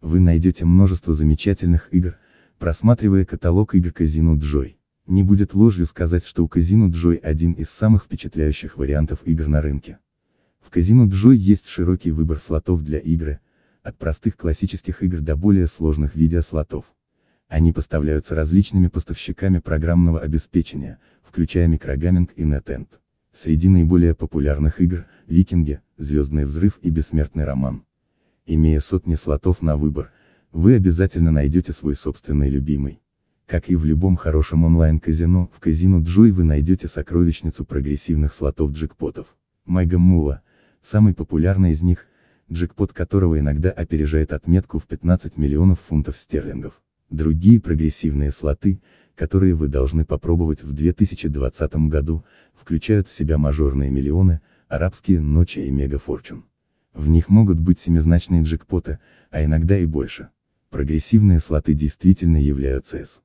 Вы найдете множество замечательных игр, просматривая каталог игр Казино Joy. Не будет ложью сказать, что у Казино Joy один из самых впечатляющих вариантов игр на рынке. В Казино Joy есть широкий выбор слотов для игры, от простых классических игр до более сложных видеослотов. Они поставляются различными поставщиками программного обеспечения, включая микрогаминг и NetEnt. Среди наиболее популярных игр – Викинги, Звездный взрыв и Бессмертный роман. Имея сотни слотов на выбор, вы обязательно найдете свой собственный любимый. Как и в любом хорошем онлайн-казино, в казино Джой вы найдете сокровищницу прогрессивных слотов джекпотов. Мэга Мула, самый популярный из них, джекпот которого иногда опережает отметку в 15 миллионов фунтов стерлингов. Другие прогрессивные слоты, которые вы должны попробовать в 2020 году, включают в себя мажорные миллионы, арабские ночи и мегафорчун. В них могут быть семизначные джекпоты, а иногда и больше. Прогрессивные слоты действительно являются с